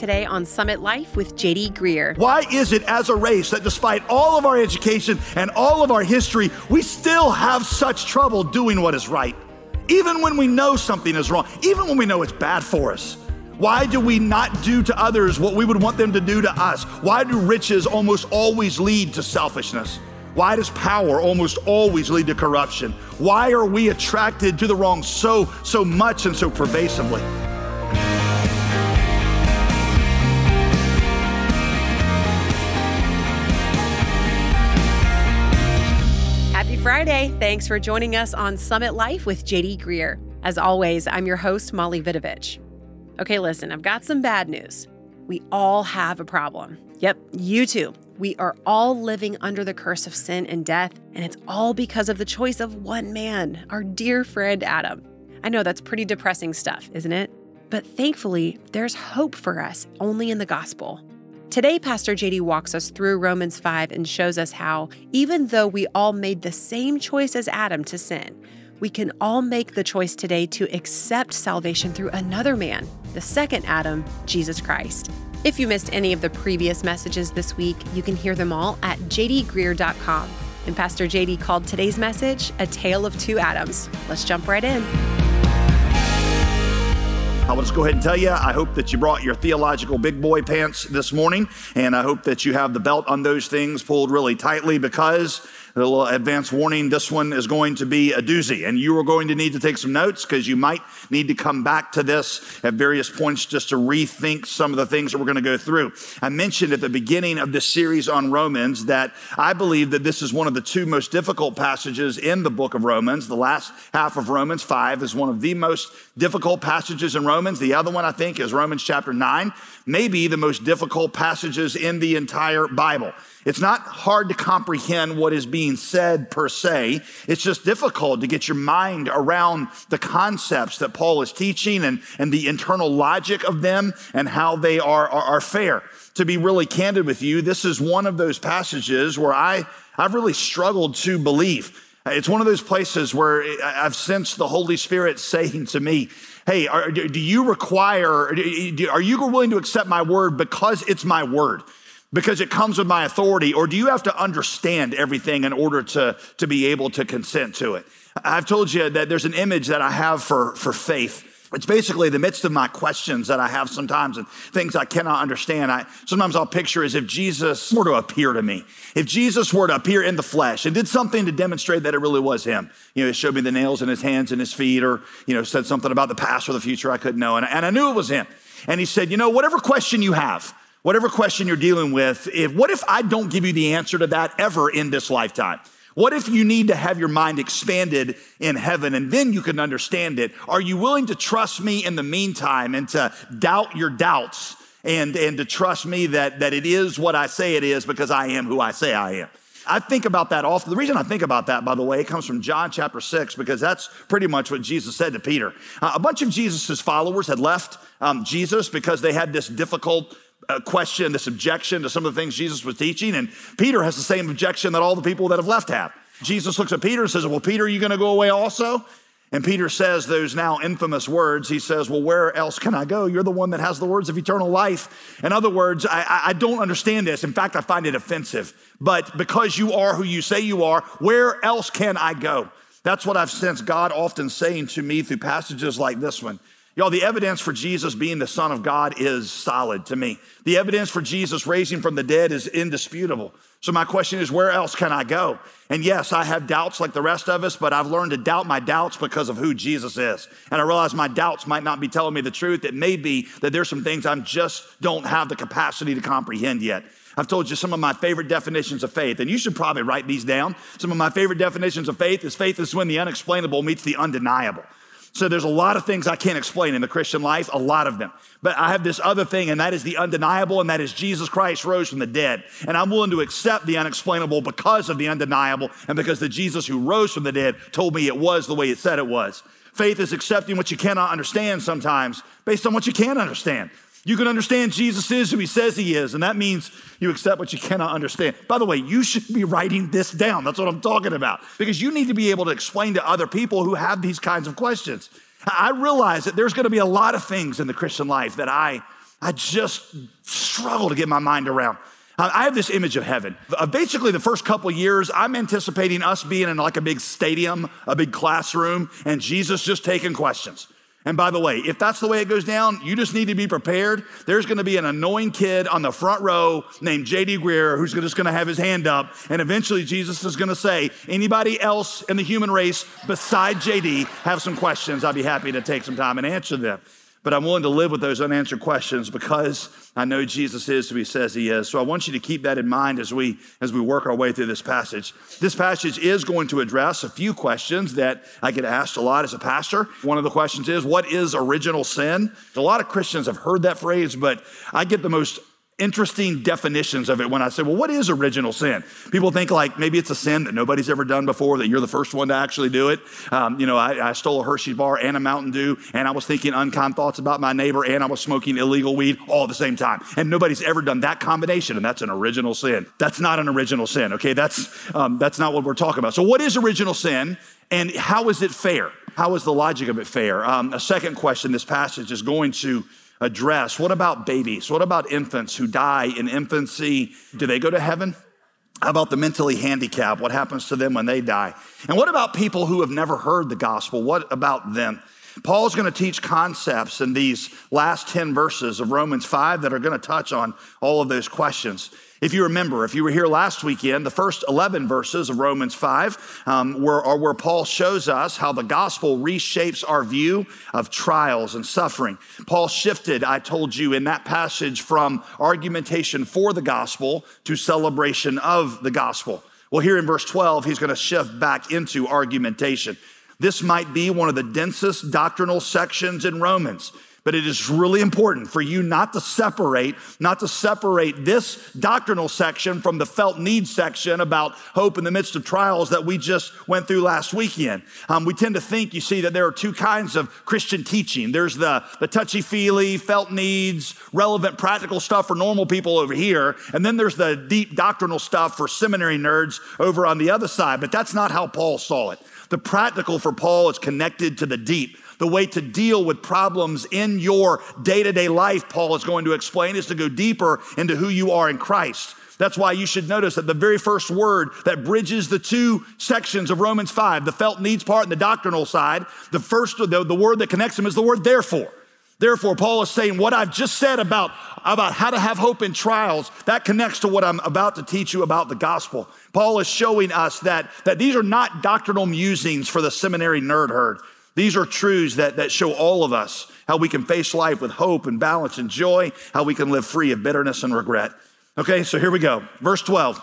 today on Summit Life with JD Greear. Why is it as a race that despite all of our education and all of our history, we still have such trouble doing what is right? Even when we know something is wrong, even when we know it's bad for us. Why do we not do to others what we would want them to do to us? Why do riches almost always lead to selfishness? Why does power almost always lead to corruption? Why are we attracted to the wrong so so much and so pervasively? Friday. Thanks for joining us on Summit Life with JD Greear. As always, I'm your host, Molly Vidovich. Okay, listen, I've got some bad news. We all have a problem. Yep, you too. We are all living under the curse of sin and death, and it's all because of the choice of one man, our dear friend Adam. I know that's pretty depressing stuff, isn't it? But thankfully, there's hope for us only in the gospel. Today, Pastor JD walks us through Romans 5 and shows us how, even though we all made the same choice as Adam to sin, we can all make the choice today to accept salvation through another man, the second Adam, Jesus Christ. If you missed any of the previous messages this week, you can hear them all at jdgreear.com. And Pastor JD called today's message A Tale of Two Adams. Let's jump right in. I will just go ahead and tell you, I hope that you brought your theological big boy pants this morning, and I hope that you have the belt on those things pulled really tightly because a little advance warning this one is going to be a doozy, and you are going to need to take some notes because you might need to come back to this at various points just to rethink some of the things that we're going to go through. I mentioned at the beginning of this series on Romans that I believe that this is one of the two most difficult passages in the book of Romans. The last half of Romans 5 is one of the most difficult passages in Romans. The other one, I think, is Romans chapter 9, maybe the most difficult passages in the entire Bible. It's not hard to comprehend what is being said per se. It's just difficult to get your mind around the concepts that Paul is teaching and, and the internal logic of them and how they are, are, are fair. To be really candid with you, this is one of those passages where I, I've really struggled to believe. It's one of those places where I've sensed the Holy Spirit saying to me, Hey, are, do you require, are you willing to accept my word because it's my word? because it comes with my authority, or do you have to understand everything in order to, to be able to consent to it? I've told you that there's an image that I have for, for faith. It's basically the midst of my questions that I have sometimes and things I cannot understand. I sometimes I'll picture as if Jesus were to appear to me. If Jesus were to appear in the flesh and did something to demonstrate that it really was him. You know, he showed me the nails in his hands and his feet, or, you know, said something about the past or the future I couldn't know. And, and I knew it was him. And he said, you know, whatever question you have, whatever question you're dealing with, if, what if I don't give you the answer to that ever in this lifetime? What if you need to have your mind expanded in heaven and then you can understand it? Are you willing to trust me in the meantime and to doubt your doubts and, and to trust me that, that it is what I say it is because I am who I say I am? I think about that often. The reason I think about that, by the way, it comes from John chapter 6, because that's pretty much what Jesus said to Peter. Uh, a bunch of Jesus' followers had left um, Jesus because they had this difficult question, this objection to some of the things Jesus was teaching. And Peter has the same objection that all the people that have left have. Jesus looks at Peter and says, Well, Peter, are you going to go away also? And Peter says those now infamous words. He says, Well, where else can I go? You're the one that has the words of eternal life. In other words, I, I, don't understand this. In fact, I find it offensive. But because you are who you say you are, where else can I go? That's what I've sensed God often saying to me through passages like this one. Y'all, the evidence for Jesus being the Son of God is solid to me. The evidence for Jesus raising from the dead is indisputable. So, my question is, where else can I go? And yes, I have doubts like the rest of us, but I've learned to doubt my doubts because of who Jesus is. And I realize my doubts might not be telling me the truth. It may be that there's some things I just don't have the capacity to comprehend yet. I've told you some of my favorite definitions of faith, and you should probably write these down. Some of my favorite definitions of faith is faith is when the unexplainable meets the undeniable. So there's a lot of things I can't explain in the Christian life, a lot of them. But I have this other thing, and that is the undeniable, and that is Jesus Christ rose from the dead. And I'm willing to accept the unexplainable because of the undeniable, and because the Jesus who rose from the dead told me it was the way it said it was. Faith is accepting what you cannot understand sometimes based on what you can understand. You can understand Jesus is who he says he is, and that means you accept what you cannot understand. By the way, you should be writing this down. That's what I'm talking about. Because you need to be able to explain to other people who have these kinds of questions. I realize that there's going to be a lot of things in the Christian life that I I just struggle to get my mind around. I have this image of heaven. Uh, basically, the first couple years, I'm anticipating us being in like a big stadium, a big classroom, and Jesus just taking questions. And by the way, if that's the way it goes down, you just need to be prepared. There's going to be an annoying kid on the front row named JD Greear who's just going to have his hand up. And eventually, Jesus is going to say, Anybody else in the human race beside JD have some questions? I'd be happy to take some time and answer them. But I'm willing to live with those unanswered questions because I know Jesus is who he says he is. So I want you to keep that in mind as we as we work our way through this passage. This passage is going to address a few questions that I get asked a lot as a pastor. One of the questions is what is original sin? A lot of Christians have heard that phrase, but I get the most interesting definitions of it when I say, well, what is original sin? People think like maybe it's a sin that nobody's ever done before, that you're the first one to actually do it. Um, you know, I, I, stole a Hershey bar and a Mountain Dew, and I was thinking unkind thoughts about my neighbor, and I was smoking illegal weed all at the same time. And nobody's ever done that combination, and that's an original sin. That's not an original sin, okay? That's, um, that's not what we're talking about. So, what is original sin, and how is it fair? How is the logic of it fair? Um, a second question this passage is going to address. What about babies? What about infants who die in infancy? Do they go to heaven? How about the mentally handicapped? What happens to them when they die? And what about people who have never heard the gospel? What about them? Paul's going to teach concepts in these last 10 verses of Romans 5 that are going to touch on all of those questions. If you remember, if you were here last weekend, the first 11 verses of Romans 5 um, were, are where Paul shows us how the gospel reshapes our view of trials and suffering. Paul shifted, I told you, in that passage from argumentation for the gospel to celebration of the gospel. Well, here in verse 12, he's going to shift back into argumentation. This might be one of the densest doctrinal sections in Romans. But it is really important for you not to separate, not to separate this doctrinal section from the felt needs section about hope in the midst of trials that we just went through last weekend. Um, we tend to think, you see, that there are two kinds of Christian teaching. There's the, the touchy feely, felt needs, relevant practical stuff for normal people over here. And then there's the deep doctrinal stuff for seminary nerds over on the other side. But that's not how Paul saw it. The practical for Paul is connected to the deep. The way to deal with problems in your day to day life, Paul is going to explain, is to go deeper into who you are in Christ. That's why you should notice that the very first word that bridges the two sections of Romans 5, the felt needs part and the doctrinal side, the first, the, the word that connects them is the word therefore. Therefore, Paul is saying what I've just said about, about how to have hope in trials, that connects to what I'm about to teach you about the gospel. Paul is showing us that, that these are not doctrinal musings for the seminary nerd herd. These are truths that, that show all of us how we can face life with hope and balance and joy, how we can live free of bitterness and regret. Okay, so here we go. Verse 12.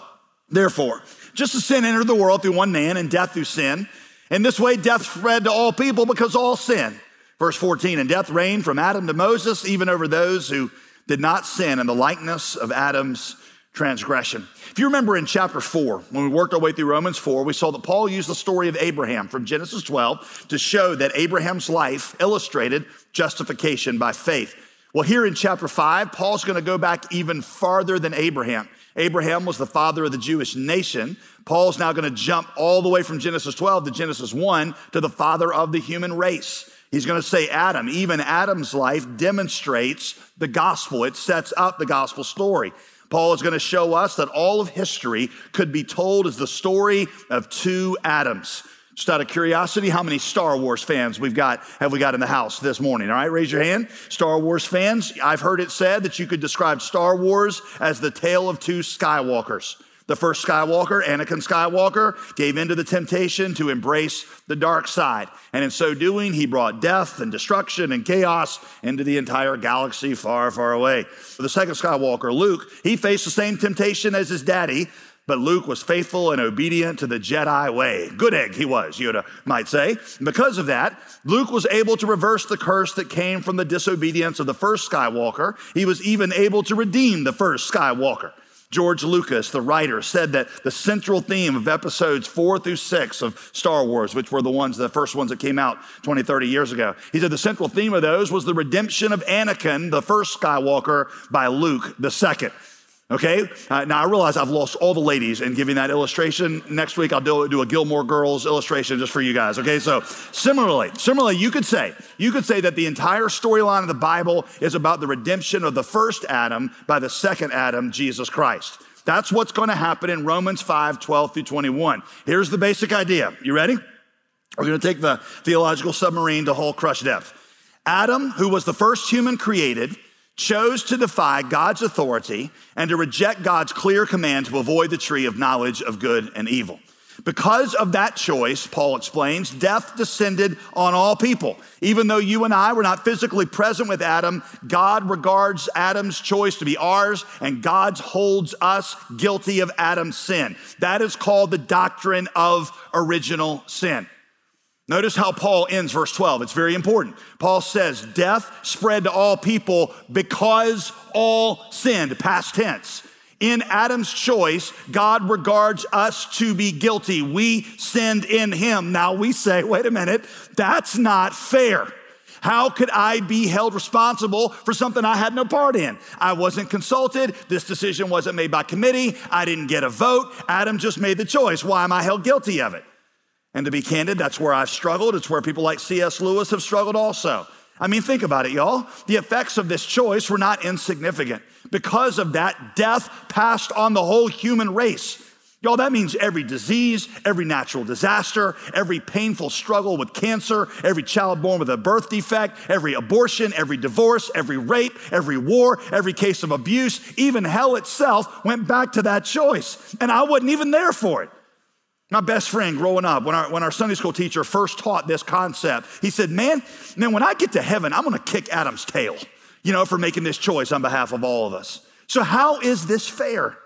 Therefore, just as sin entered the world through one man and death through sin, in this way death spread to all people because all sin. Verse 14, and death reigned from Adam to Moses, even over those who did not sin in the likeness of Adam's transgression. If you remember in chapter 4, when we worked our way through Romans 4, we saw that Paul used the story of Abraham from Genesis 12 to show that Abraham's life illustrated justification by faith. Well, here in chapter 5, Paul's going to go back even farther than Abraham. Abraham was the father of the Jewish nation. Paul's now going to jump all the way from Genesis 12 to Genesis 1 to the father of the human race. He's going to say Adam. Even Adam's life demonstrates the gospel, it sets up the gospel story. Paul is going to show us that all of history could be told as the story of two Adams. Just out of curiosity, how many Star Wars fans we've got have we got in the house this morning? All right, raise your hand. Star Wars fans, I've heard it said that you could describe Star Wars as the tale of two Skywalkers. The first Skywalker, Anakin Skywalker, gave in to the temptation to embrace the dark side. And in so doing, he brought death and destruction and chaos into the entire galaxy far, far away. The second Skywalker, Luke, he faced the same temptation as his daddy, but Luke was faithful and obedient to the Jedi way. Good egg he was, Yoda might say. Because of that, Luke was able to reverse the curse that came from the disobedience of the first Skywalker. He was even able to redeem the first Skywalker. George Lucas, the writer, said that the central theme of episodes four through six of Star Wars, which were the ones, the first ones that came out 20, 30 years ago, he said the central theme of those was the redemption of Anakin, the first Skywalker, by Luke, the second. Okay? Uh, now I realize I've lost all the ladies in giving that illustration. Next week I'll do, do a Gilmore Girls illustration just for you guys. Okay? So similarly, similarly, you could say, you could say that the entire storyline of the Bible is about the redemption of the first Adam by the second Adam, Jesus Christ. That's what's going to happen in Romans 5, 12 through 21. Here's the basic idea. You ready? We're going to take the theological submarine to Hull Crush Depth. Adam, who was the first human created, chose to defy God's authority and to reject God's clear command to avoid the tree of knowledge of good and evil. Because of that choice, Paul explains, death descended on all people. Even though you and I were not physically present with Adam, God regards Adam's choice to be ours, and God holds us guilty of Adam's sin. That is called the doctrine of original sin. Notice how Paul ends verse 12. It's very important. Paul says, Death spread to all people because all sinned, past tense. In Adam's choice, God regards us to be guilty. We sinned in him. Now we say, wait a minute, that's not fair. How could I be held responsible for something I had no part in? I wasn't consulted. This decision wasn't made by committee. I didn't get a vote. Adam just made the choice. Why am I held guilty of it? And to be candid, that's where I've struggled. It's where people like C.S. Lewis have struggled also. I mean, think about it, y'all. The effects of this choice were not insignificant. Because of that, death passed on the whole human race. Y'all, that means every disease, every natural disaster, every painful struggle with cancer, every child born with a birth defect, every abortion, every divorce, every rape, every war, every case of abuse, even hell itself went back to that choice. And I wasn't even there for it. My best friend growing up, when our, when our Sunday school teacher first taught this concept, he said, Man, man, when I get to heaven, I'm gonna kick Adam's tail, you know, for making this choice on behalf of all of us. So, how is this fair?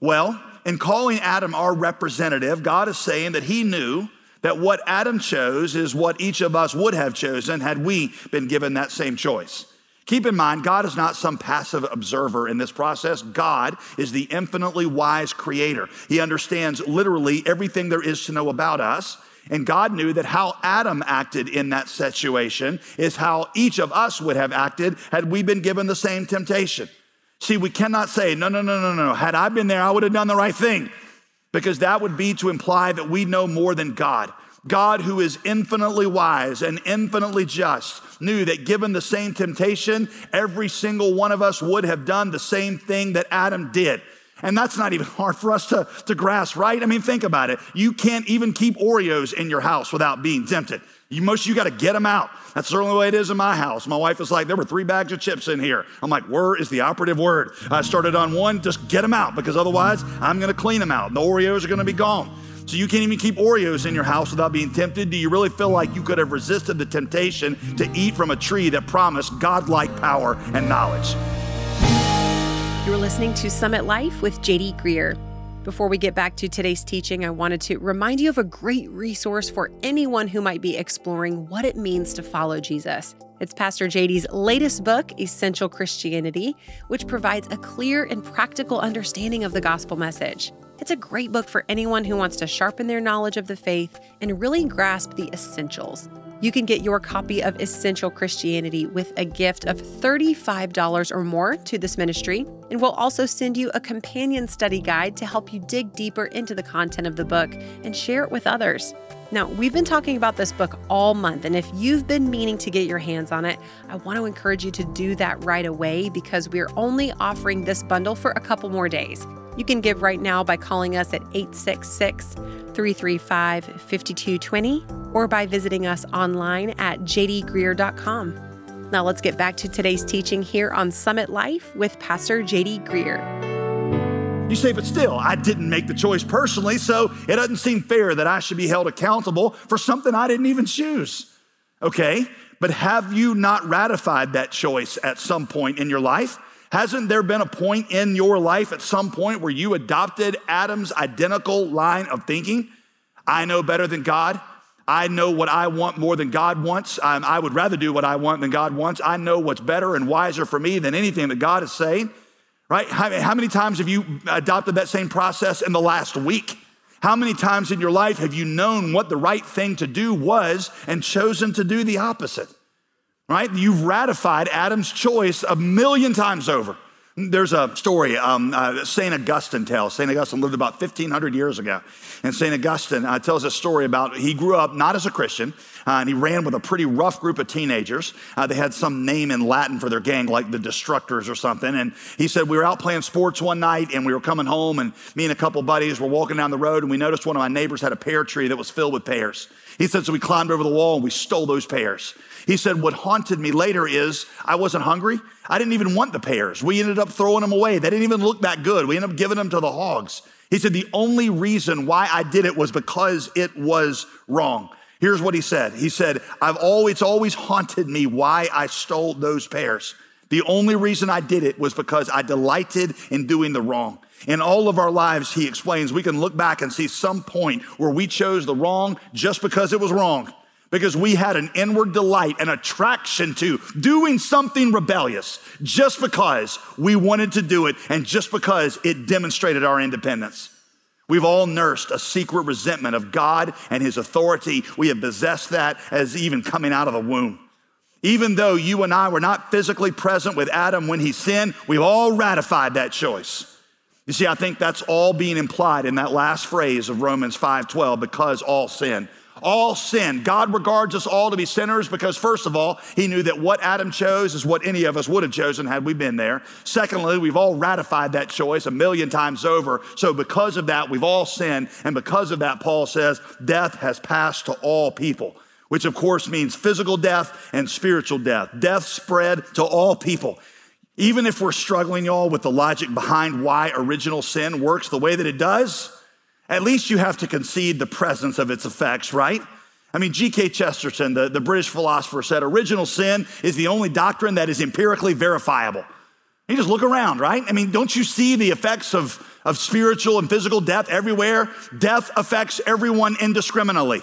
Well, in calling Adam our representative, God is saying that he knew that what Adam chose is what each of us would have chosen had we been given that same choice. Keep in mind, God is not some passive observer in this process. God is the infinitely wise creator. He understands literally everything there is to know about us. And God knew that how Adam acted in that situation is how each of us would have acted had we been given the same temptation. See, we cannot say, no, no, no, no, no. Had I been there, I would have done the right thing. Because that would be to imply that we know more than God. God, who is infinitely wise and infinitely just, knew that given the same temptation, every single one of us would have done the same thing that Adam did. And that's not even hard for us to, to grasp, right? I mean, think about it. You can't even keep Oreos in your house without being tempted. You, most you got to get them out. That's the only way it is in my house. My wife was like, there were three bags of chips in here. I'm like, where is the operative word? I started on one, just get them out because otherwise I'm going to clean them out. The Oreos are going to be gone. So you can't even keep Oreos in your house without being tempted? Do you really feel like you could have resisted the temptation to eat from a tree that promised godlike power and knowledge? You're listening to Summit Life with JD Greear. Before we get back to today's teaching, I wanted to remind you of a great resource for anyone who might be exploring what it means to follow Jesus. It's Pastor JD's latest book, Essential Christianity, which provides a clear and practical understanding of the gospel message. It's a great book for anyone who wants to sharpen their knowledge of the faith and really grasp the essentials. You can get your copy of Essential Christianity with a gift of $35 or more to this ministry, and we'll also send you a companion study guide to help you dig deeper into the content of the book and share it with others. Now, we've been talking about this book all month, and if you've been meaning to get your hands on it, I want to encourage you to do that right away because we're only offering this bundle for a couple more days. You can give right now by calling us at 866 335 5220 or by visiting us online at jdgreear.com. Now let's get back to today's teaching here on Summit Life with Pastor JD Greear. You say, but still, I didn't make the choice personally, so it doesn't seem fair that I should be held accountable for something I didn't even choose. Okay, but have you not ratified that choice at some point in your life? Hasn't there been a point in your life at some point where you adopted Adam's identical line of thinking? I know better than God. I know what I want more than God wants. Um, I would rather do what I want than God wants. I know what's better and wiser for me than anything that God is saying, right? How, many times have you adopted that same process in the last week? How many times in your life have you known what the right thing to do was and chosen to do the opposite? right? You've ratified Adam's choice a million times over. There's a story um, uh, St. Augustine tells. St. Augustine lived about 1,500 years ago. And St. Augustine uh, tells a story about he grew up not as a Christian, uh, and he ran with a pretty rough group of teenagers. Uh, they had some name in Latin for their gang, like the Destructors or something. And he said, We were out playing sports one night, and we were coming home, and me and a couple buddies were walking down the road, and we noticed one of my neighbors had a pear tree that was filled with pears. He said, So we climbed over the wall and we stole those pears. He said, What haunted me later is I wasn't hungry. I didn't even want the pears. We ended up throwing them away. They didn't even look that good. We ended up giving them to the hogs. He said, The only reason why I did it was because it was wrong. Here's what he said He said, I've always, it's always haunted me why I stole those pears. The only reason I did it was because I delighted in doing the wrong. In all of our lives, he explains, we can look back and see some point where we chose the wrong just because it was wrong because we had an inward delight, an attraction to doing something rebellious just because we wanted to do it and just because it demonstrated our independence. We've all nursed a secret resentment of God and His authority. We have possessed that as even coming out of the womb. Even though you and I were not physically present with Adam when he sinned, we've all ratified that choice. You see, I think that's all being implied in that last phrase of Romans 5:12 because all sin all sin. God regards us all to be sinners because, first of all, He knew that what Adam chose is what any of us would have chosen had we been there. Secondly, we've all ratified that choice a million times over. So, because of that, we've all sinned. And because of that, Paul says, death has passed to all people, which of course means physical death and spiritual death. Death spread to all people. Even if we're struggling, y'all, with the logic behind why original sin works the way that it does, at least you have to concede the presence of its effects, right? I mean, G.K. Chesterton, the, the British philosopher, said original sin is the only doctrine that is empirically verifiable. You just look around, right? I mean, don't you see the effects of, of spiritual and physical death everywhere? Death affects everyone indiscriminately.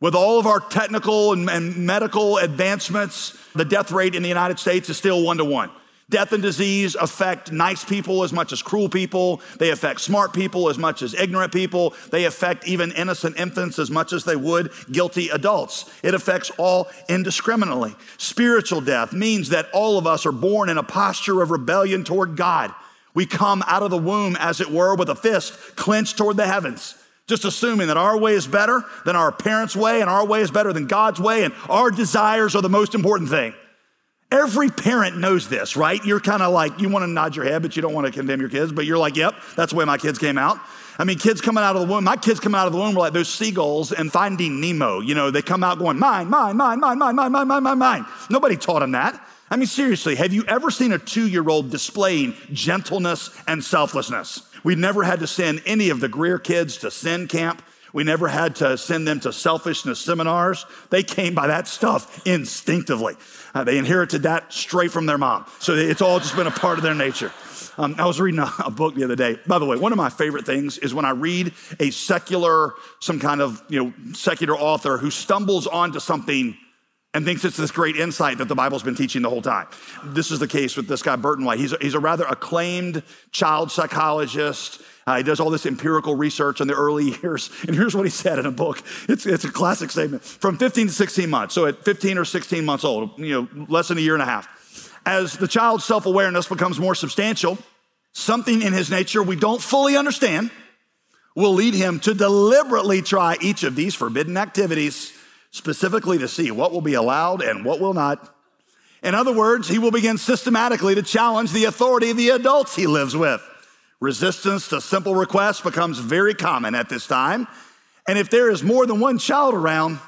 With all of our technical and, and medical advancements, the death rate in the United States is still one to one. Death and disease affect nice people as much as cruel people. They affect smart people as much as ignorant people. They affect even innocent infants as much as they would guilty adults. It affects all indiscriminately. Spiritual death means that all of us are born in a posture of rebellion toward God. We come out of the womb, as it were, with a fist clenched toward the heavens just assuming that our way is better than our parents' way and our way is better than God's way and our desires are the most important thing. Every parent knows this, right? You're kind of like, you want to nod your head, but you don't want to condemn your kids, but you're like, yep, that's the way my kids came out. I mean, kids coming out of the womb, my kids coming out of the womb were like those seagulls and finding Nemo. You know, they come out going, mine, mine, mine, mine, mine, mine, mine, mine, mine, mine. Nobody taught them that. I mean, seriously, have you ever seen a two year old displaying gentleness and selflessness? We never had to send any of the Greear kids to sin camp. We never had to send them to selfishness seminars. They came by that stuff instinctively. Uh, they inherited that straight from their mom. So it's all just been a part of their nature. Um, I was reading a, a, book the other day. By the way, one of my favorite things is when I read a secular, some kind of you know secular author who stumbles onto something and thinks it's this great insight that the Bible's been teaching the whole time. This is the case with this guy Burton White. He's a, he's a rather acclaimed child psychologist. Uh, he does all this empirical research in the early years. And here's what he said in a book. It's, it's a classic statement. From 15 to 16 months, so at 15 or 16 months old, you know, less than a year and a half, as the child's self awareness becomes more substantial, something in his nature we don't fully understand will lead him to deliberately try each of these forbidden activities, specifically to see what will be allowed and what will not. In other words, he will begin systematically to challenge the authority of the adults he lives with. Resistance to simple requests becomes very common at this time. And if there is more than one child around,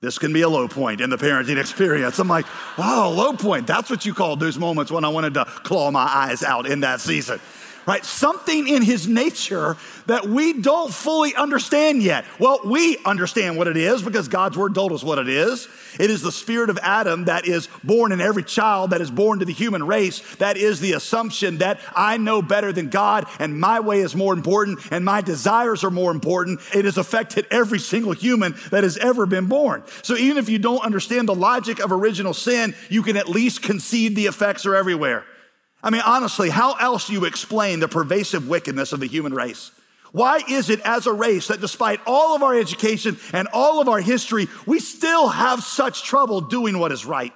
this can be a low point in the parenting experience. I'm like, oh, low point. That's what you call those moments when I wanted to claw my eyes out in that season right? Something in his nature that we don't fully understand yet. Well, we understand what it is because God's word told us what it is. It is the spirit of Adam that is born in every child that is born to the human race. That is the assumption that I know better than God and my way is more important and my desires are more important. It has affected every single human that has ever been born. So even if you don't understand the logic of original sin, you can at least concede the effects are everywhere. I mean, honestly, how else do you explain the pervasive wickedness of the human race? Why is it as a race that despite all of our education and all of our history, we still have such trouble doing what is right?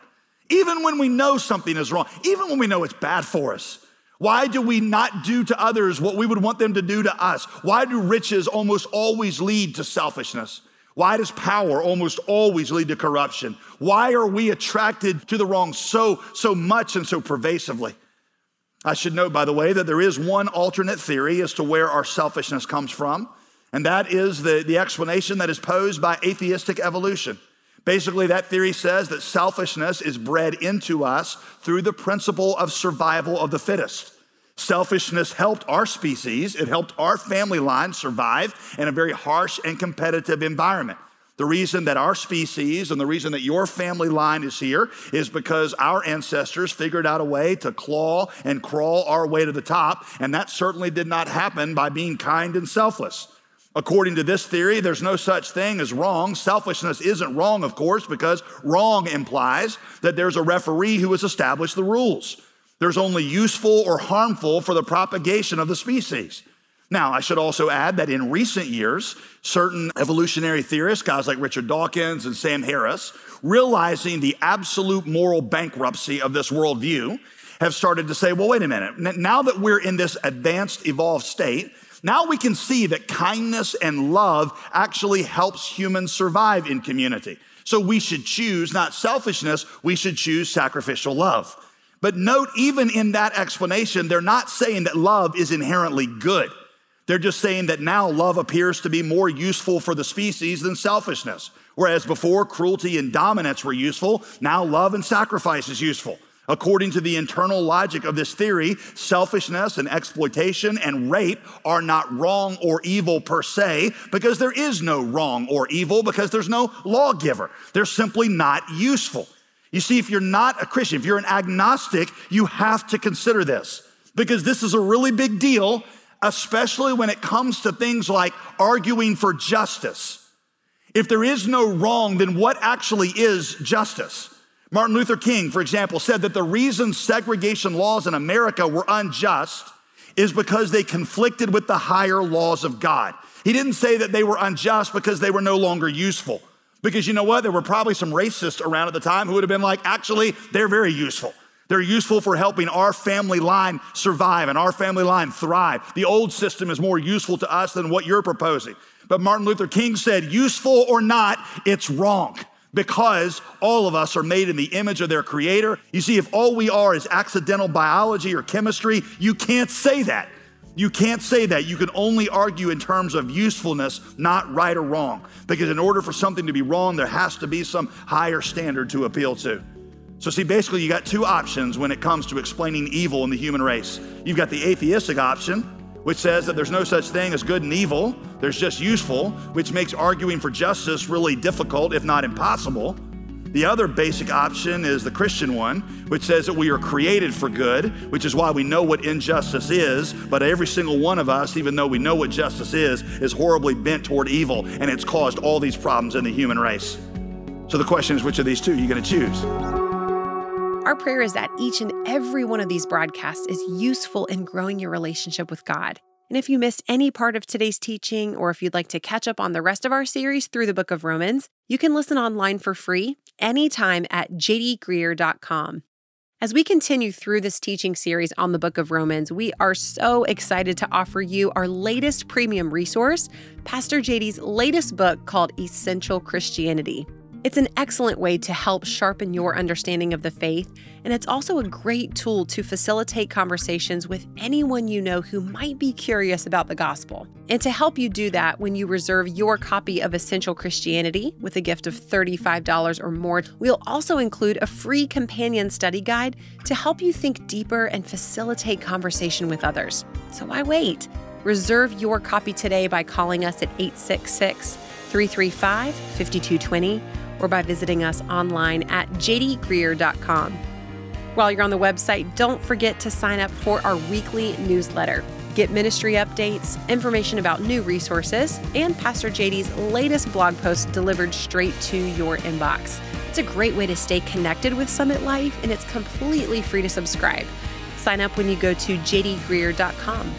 Even when we know something is wrong, even when we know it's bad for us. Why do we not do to others what we would want them to do to us? Why do riches almost always lead to selfishness? Why does power almost always lead to corruption? Why are we attracted to the wrong so, so much and so pervasively? I should note, by the way, that there is one alternate theory as to where our selfishness comes from, and that is the, the explanation that is posed by atheistic evolution. Basically, that theory says that selfishness is bred into us through the principle of survival of the fittest. Selfishness helped our species, it helped our family line survive in a very harsh and competitive environment. The reason that our species and the reason that your family line is here is because our ancestors figured out a way to claw and crawl our way to the top, and that certainly did not happen by being kind and selfless. According to this theory, there's no such thing as wrong. Selfishness isn't wrong, of course, because wrong implies that there's a referee who has established the rules. There's only useful or harmful for the propagation of the species. Now, I should also add that in recent years, certain evolutionary theorists, guys like Richard Dawkins and Sam Harris, realizing the absolute moral bankruptcy of this worldview, have started to say, well, wait a minute. Now that we're in this advanced, evolved state, now we can see that kindness and love actually helps humans survive in community. So we should choose not selfishness, we should choose sacrificial love. But note, even in that explanation, they're not saying that love is inherently good. They're just saying that now love appears to be more useful for the species than selfishness. Whereas before cruelty and dominance were useful, now love and sacrifice is useful. According to the internal logic of this theory, selfishness and exploitation and rape are not wrong or evil per se because there is no wrong or evil because there's no lawgiver. They're simply not useful. You see, if you're not a Christian, if you're an agnostic, you have to consider this because this is a really big deal, especially when it comes to things like arguing for justice. If there is no wrong, then what actually is justice? Martin Luther King, for example, said that the reason segregation laws in America were unjust is because they conflicted with the higher laws of God. He didn't say that they were unjust because they were no longer useful. Because you know what? There were probably some racists around at the time who would have been like, actually, they're very useful. They're useful for helping our family line survive and our family line thrive. The old system is more useful to us than what you're proposing. But Martin Luther King said, useful or not, it's wrong because all of us are made in the image of their creator. You see, if all we are is accidental biology or chemistry, you can't say that. You can't say that. You can only argue in terms of usefulness, not right or wrong. Because in order for something to be wrong, there has to be some higher standard to appeal to. So, see, basically, you got two options when it comes to explaining evil in the human race. You've got the atheistic option, which says that there's no such thing as good and evil, there's just useful, which makes arguing for justice really difficult, if not impossible. The other basic option is the Christian one, which says that we are created for good, which is why we know what injustice is. But every single one of us, even though we know what justice is, is horribly bent toward evil, and it's caused all these problems in the human race. So the question is, which of these two are you going to choose? Our prayer is that each and every one of these broadcasts is useful in growing your relationship with God. And if you missed any part of today's teaching, or if you'd like to catch up on the rest of our series through the book of Romans, you can listen online for free anytime at jdgreear.com. As we continue through this teaching series on the book of Romans, we are so excited to offer you our latest premium resource, Pastor JD's latest book called Essential Christianity. It's an excellent way to help sharpen your understanding of the faith, and it's also a great tool to facilitate conversations with anyone you know who might be curious about the gospel. And to help you do that, when you reserve your copy of Essential Christianity with a gift of $35 or more, we'll also include a free companion study guide to help you think deeper and facilitate conversation with others. So why wait? Reserve your copy today by calling us at 866 335 5220 or by visiting us online at jdgreear.com. While you're on the website, don't forget to sign up for our weekly newsletter. Get ministry updates, information about new resources, and Pastor JD's latest blog post delivered straight to your inbox. It's a great way to stay connected with Summit Life, and it's completely free to subscribe. Sign up when you go to jdgreear.com.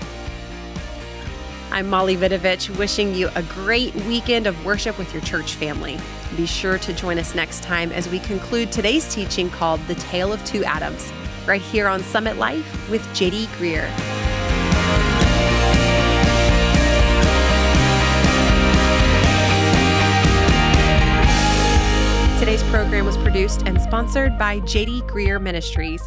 I'm Molly Vidovich, wishing you a great weekend of worship with your church family. Be sure to join us next time as we conclude today's teaching called The Tale of Two Adams, right here on Summit Life with JD Greear. Today's program was produced and sponsored by JD Greear Ministries.